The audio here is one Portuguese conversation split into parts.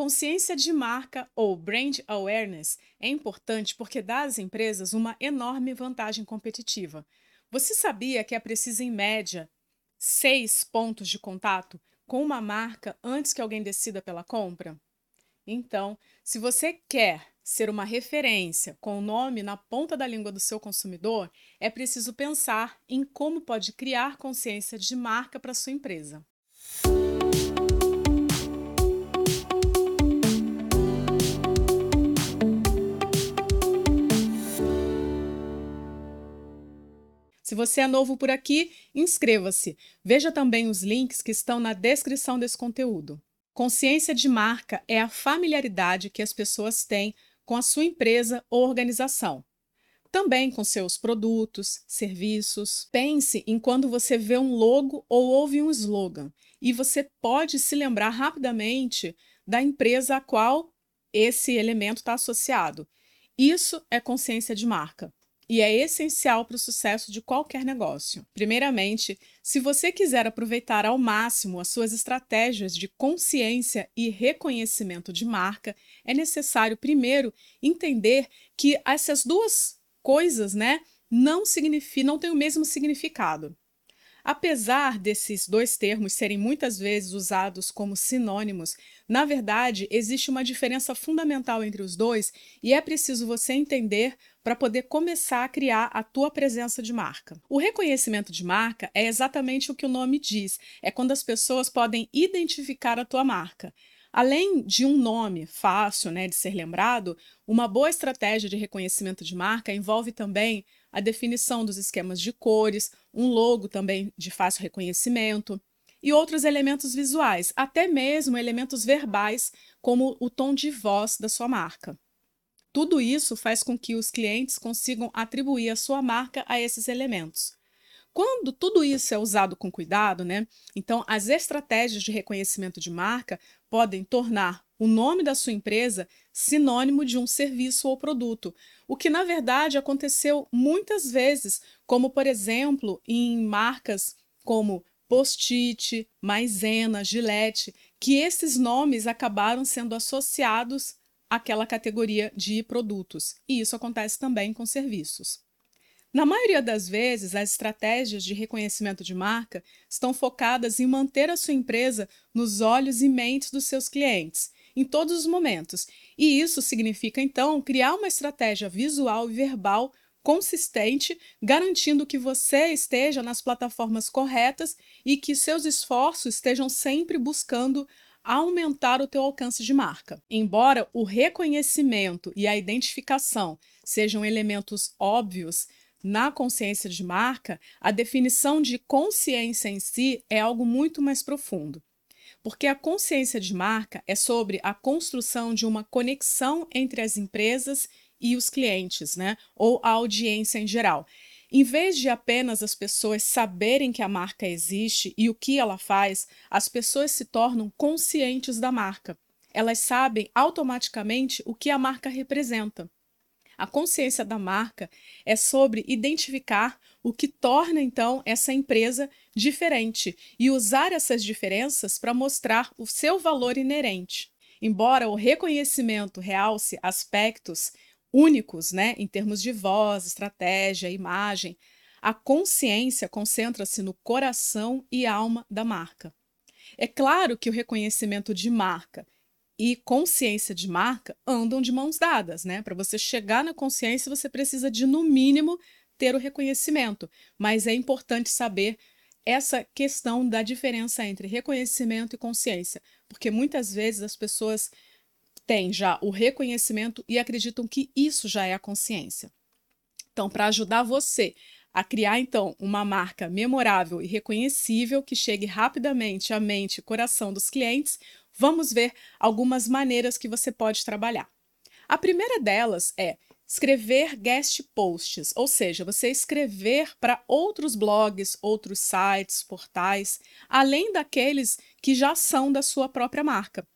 Consciência de marca ou brand awareness é importante porque dá às empresas uma enorme vantagem competitiva. Você sabia que é preciso, em média, seis pontos de contato com uma marca antes que alguém decida pela compra? Então, se você quer ser uma referência com o nome na ponta da língua do seu consumidor, é preciso pensar em como pode criar consciência de marca para sua empresa. Você é novo por aqui, inscreva-se. Veja também os links que estão na descrição desse conteúdo. Consciência de marca é a familiaridade que as pessoas têm com a sua empresa ou organização. Também com seus produtos, serviços. Pense em quando você vê um logo ou ouve um slogan e você pode se lembrar rapidamente da empresa a qual esse elemento está associado. Isso é consciência de marca e é essencial para o sucesso de qualquer negócio. Primeiramente, se você quiser aproveitar ao máximo as suas estratégias de consciência e reconhecimento de marca, é necessário primeiro entender que essas duas coisas, né, não significam, não têm o mesmo significado. Apesar desses dois termos serem muitas vezes usados como sinônimos, na verdade existe uma diferença fundamental entre os dois e é preciso você entender para poder começar a criar a tua presença de marca. O reconhecimento de marca é exatamente o que o nome diz, é quando as pessoas podem identificar a tua marca. Além de um nome fácil né, de ser lembrado, uma boa estratégia de reconhecimento de marca envolve também a definição dos esquemas de cores, um logo também de fácil reconhecimento e outros elementos visuais, até mesmo elementos verbais, como o tom de voz da sua marca. Tudo isso faz com que os clientes consigam atribuir a sua marca a esses elementos. Quando tudo isso é usado com cuidado, né? Então as estratégias de reconhecimento de marca podem tornar o nome da sua empresa sinônimo de um serviço ou produto, o que na verdade aconteceu muitas vezes, como por exemplo em marcas como Post-it, Maisena, Gillette, que esses nomes acabaram sendo associados àquela categoria de produtos. E isso acontece também com serviços. Na maioria das vezes, as estratégias de reconhecimento de marca estão focadas em manter a sua empresa nos olhos e mentes dos seus clientes, em todos os momentos. E isso significa, então, criar uma estratégia visual e verbal consistente, garantindo que você esteja nas plataformas corretas e que seus esforços estejam sempre buscando aumentar o teu alcance de marca. Embora o reconhecimento e a identificação sejam elementos óbvios, na consciência de marca, a definição de consciência em si é algo muito mais profundo. Porque a consciência de marca é sobre a construção de uma conexão entre as empresas e os clientes, né? Ou a audiência em geral. Em vez de apenas as pessoas saberem que a marca existe e o que ela faz, as pessoas se tornam conscientes da marca. Elas sabem automaticamente o que a marca representa. A consciência da marca é sobre identificar o que torna então essa empresa diferente e usar essas diferenças para mostrar o seu valor inerente. Embora o reconhecimento realce aspectos únicos, né, em termos de voz, estratégia, imagem, a consciência concentra-se no coração e alma da marca. É claro que o reconhecimento de marca e consciência de marca andam de mãos dadas, né? Para você chegar na consciência, você precisa de, no mínimo, ter o reconhecimento. Mas é importante saber essa questão da diferença entre reconhecimento e consciência, porque muitas vezes as pessoas têm já o reconhecimento e acreditam que isso já é a consciência. Então, para ajudar você a criar então uma marca memorável e reconhecível que chegue rapidamente à mente e coração dos clientes, vamos ver algumas maneiras que você pode trabalhar. A primeira delas é escrever guest posts, ou seja, você escrever para outros blogs, outros sites, portais, além daqueles que já são da sua própria marca.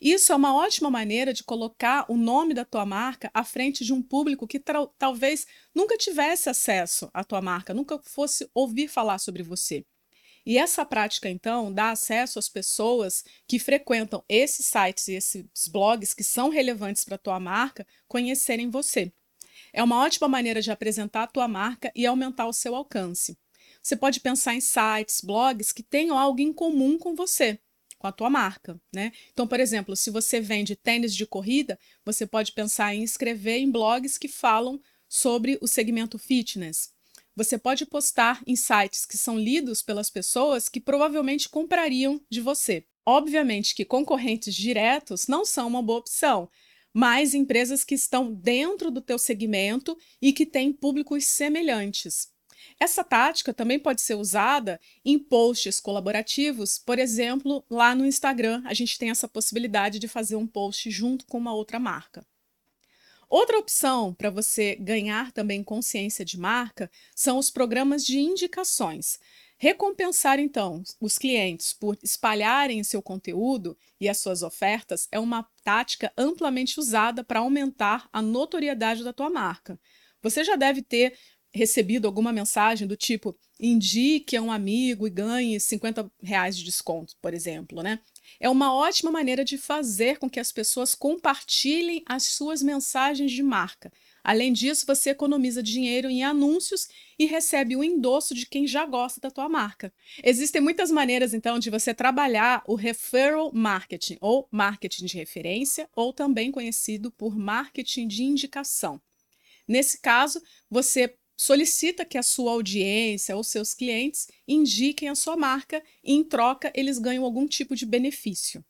Isso é uma ótima maneira de colocar o nome da tua marca à frente de um público que talvez nunca tivesse acesso à tua marca, nunca fosse ouvir falar sobre você. E essa prática, então, dá acesso às pessoas que frequentam esses sites e esses blogs que são relevantes para a tua marca conhecerem você. É uma ótima maneira de apresentar a tua marca e aumentar o seu alcance. Você pode pensar em sites, blogs que tenham algo em comum com você, com a tua marca, né? Então, por exemplo, se você vende tênis de corrida, você pode pensar em escrever em blogs que falam sobre o segmento fitness. Você pode postar em sites que são lidos pelas pessoas que provavelmente comprariam de você. Obviamente que concorrentes diretos não são uma boa opção, mas empresas que estão dentro do teu segmento e que têm públicos semelhantes. Essa tática também pode ser usada em posts colaborativos, por exemplo, lá no Instagram, a gente tem essa possibilidade de fazer um post junto com uma outra marca. Outra opção para você ganhar também consciência de marca são os programas de indicações. Recompensar, então, os clientes por espalharem seu conteúdo e as suas ofertas é uma tática amplamente usada para aumentar a notoriedade da tua marca. Você já deve ter recebido alguma mensagem do tipo indique a um amigo e ganhe 50 reais de desconto, por exemplo, né? É uma ótima maneira de fazer com que as pessoas compartilhem as suas mensagens de marca. Além disso, você economiza dinheiro em anúncios e recebe o endosso de quem já gosta da tua marca. Existem muitas maneiras, então, de você trabalhar o referral marketing, ou marketing de referência, ou também conhecido por marketing de indicação. Nesse caso, você solicita que a sua audiência ou seus clientes indiquem a sua marca e, em troca, eles ganham algum tipo de benefício.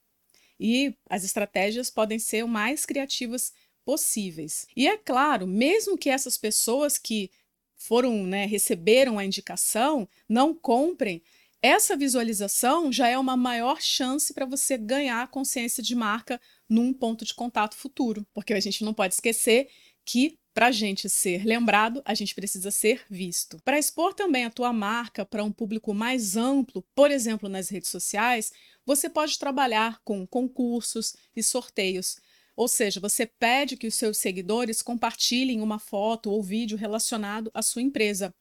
E as estratégias podem ser o mais criativas possíveis. E é claro, mesmo que essas pessoas que foram, né, receberam a indicação, não comprem, essa visualização já é uma maior chance para você ganhar consciência de marca num ponto de contato futuro, porque a gente não pode esquecer que para a gente ser lembrado, a gente precisa ser visto. Para expor também a tua marca para um público mais amplo, por exemplo, nas redes sociais, você pode trabalhar com concursos e sorteios. Ou seja, você pede que os seus seguidores compartilhem uma foto ou vídeo relacionado à sua empresa.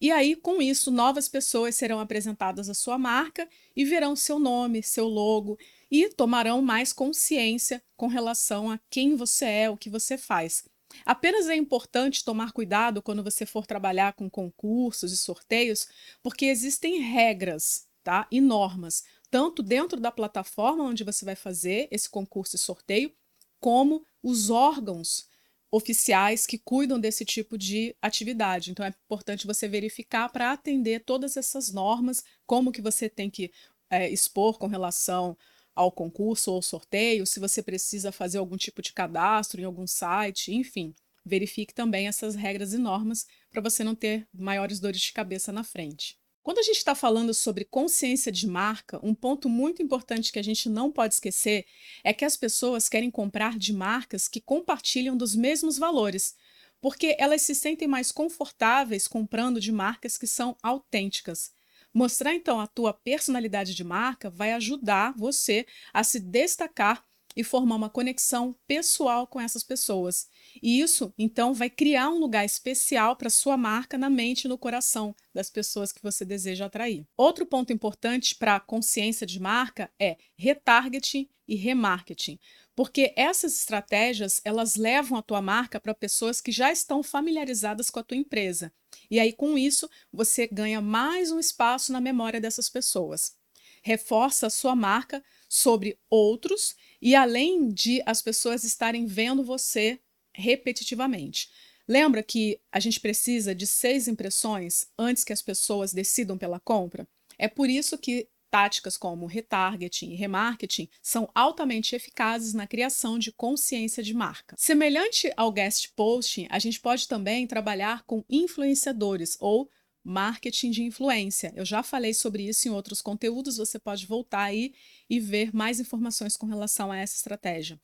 E aí, com isso, novas pessoas serão apresentadas à sua marca e verão seu nome, seu logo e tomarão mais consciência com relação a quem você é, o que você faz. Apenas é importante tomar cuidado quando você for trabalhar com concursos e sorteios, porque existem regras tá? e normas, tanto dentro da plataforma onde você vai fazer esse concurso e sorteio, como os órgãos oficiais que cuidam desse tipo de atividade. Então é importante você verificar para atender todas essas normas, como que você tem que é, expor com relação ao concurso ou sorteio, se você precisa fazer algum tipo de cadastro em algum site, enfim. Verifique também essas regras e normas para você não ter maiores dores de cabeça na frente. Quando a gente está falando sobre consciência de marca, um ponto muito importante que a gente não pode esquecer é que as pessoas querem comprar de marcas que compartilham dos mesmos valores, porque elas se sentem mais confortáveis comprando de marcas que são autênticas. Mostrar então a tua personalidade de marca vai ajudar você a se destacar e formar uma conexão pessoal com essas pessoas. E isso, então, vai criar um lugar especial para sua marca na mente e no coração das pessoas que você deseja atrair. Outro ponto importante para a consciência de marca é retargeting e remarketing, porque essas estratégias, elas levam a tua marca para pessoas que já estão familiarizadas com a tua empresa. E aí, com isso, você ganha mais um espaço na memória dessas pessoas. Reforça a sua marca sobre outros e além de as pessoas estarem vendo você repetitivamente. Lembra que a gente precisa de seis impressões antes que as pessoas decidam pela compra? É por isso que táticas como retargeting e remarketing são altamente eficazes na criação de consciência de marca. Semelhante ao guest posting, a gente pode também trabalhar com influenciadores ou marketing de influência. Eu já falei sobre isso em outros conteúdos, você pode voltar aí e ver mais informações com relação a essa estratégia.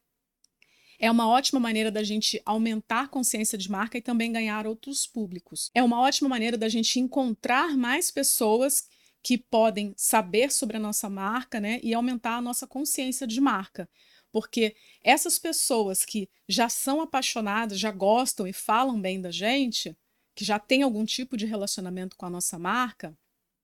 É uma ótima maneira da gente aumentar a consciência de marca e também ganhar outros públicos. É uma ótima maneira da gente encontrar mais pessoas que podem saber sobre a nossa marca né, e aumentar a nossa consciência de marca. Porque essas pessoas que já são apaixonadas, já gostam e falam bem da gente, que já têm algum tipo de relacionamento com a nossa marca,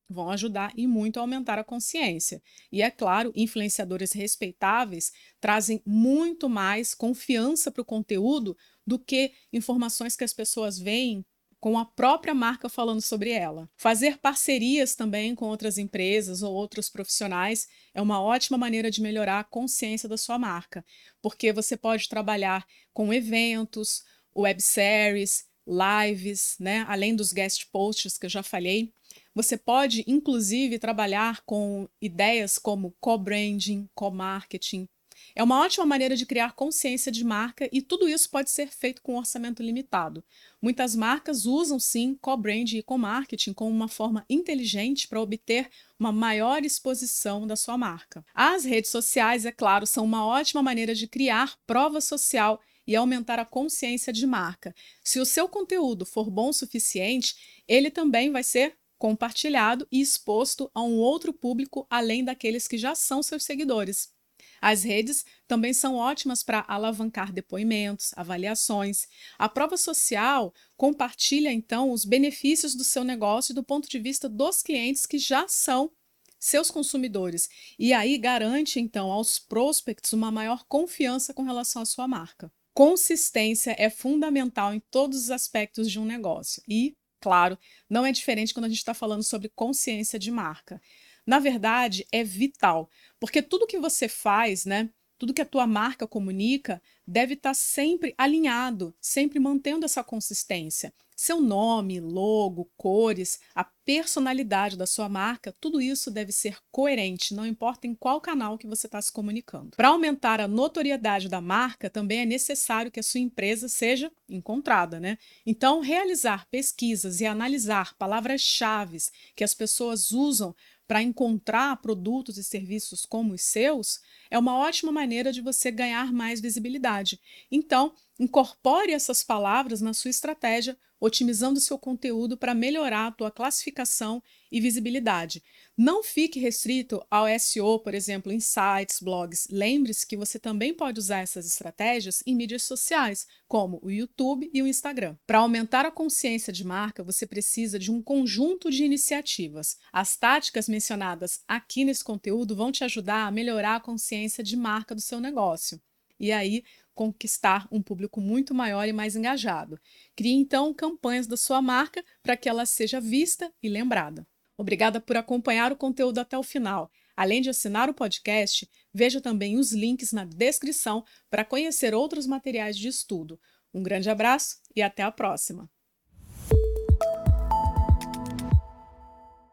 vão ajudar e muito a aumentar a consciência. E é claro, influenciadores respeitáveis trazem muito mais confiança para o conteúdo do que informações que as pessoas veem com a própria marca falando sobre ela. Fazer parcerias também com outras empresas ou outros profissionais é uma ótima maneira de melhorar a consciência da sua marca, porque você pode trabalhar com eventos, webséries, lives, né? além dos guest posts que eu já falei. Você pode, inclusive, trabalhar com ideias como co-branding, co-marketing, é uma ótima maneira de criar consciência de marca e tudo isso pode ser feito com um orçamento limitado. Muitas marcas usam sim co-brand e co-marketing como uma forma inteligente para obter uma maior exposição da sua marca. As redes sociais, é claro, são uma ótima maneira de criar prova social e aumentar a consciência de marca. Se o seu conteúdo for bom o suficiente, ele também vai ser compartilhado e exposto a um outro público além daqueles que já são seus seguidores. As redes também são ótimas para alavancar depoimentos, avaliações. A prova social compartilha, então, os benefícios do seu negócio do ponto de vista dos clientes que já são seus consumidores. E aí garante, então, aos prospects uma maior confiança com relação à sua marca. Consistência é fundamental em todos os aspectos de um negócio. E, claro, não é diferente quando a gente está falando sobre consciência de marca na verdade, é vital, porque tudo que você faz, né, tudo que a tua marca comunica deve estar tá sempre alinhado, sempre mantendo essa consistência. Seu nome, logo, cores, a personalidade da sua marca, tudo isso deve ser coerente, não importa em qual canal que você está se comunicando. Para aumentar a notoriedade da marca, também é necessário que a sua empresa seja encontrada, né? Então, realizar pesquisas e analisar palavras-chave que as pessoas usam para encontrar produtos e serviços como os seus, é uma ótima maneira de você ganhar mais visibilidade. Então, incorpore essas palavras na sua estratégia, otimizando seu conteúdo para melhorar a tua classificação e visibilidade. Não fique restrito ao SEO, por exemplo, em sites, blogs. Lembre-se que você também pode usar essas estratégias em mídias sociais, como o YouTube e o Instagram. Para aumentar a consciência de marca, você precisa de um conjunto de iniciativas. As táticas mencionadas aqui nesse conteúdo vão te ajudar a melhorar a consciência de marca do seu negócio. E aí, conquistar um público muito maior e mais engajado. Crie então campanhas da sua marca para que ela seja vista e lembrada. Obrigada por acompanhar o conteúdo até o final. Além de assinar o podcast, veja também os links na descrição para conhecer outros materiais de estudo. Um grande abraço e até a próxima!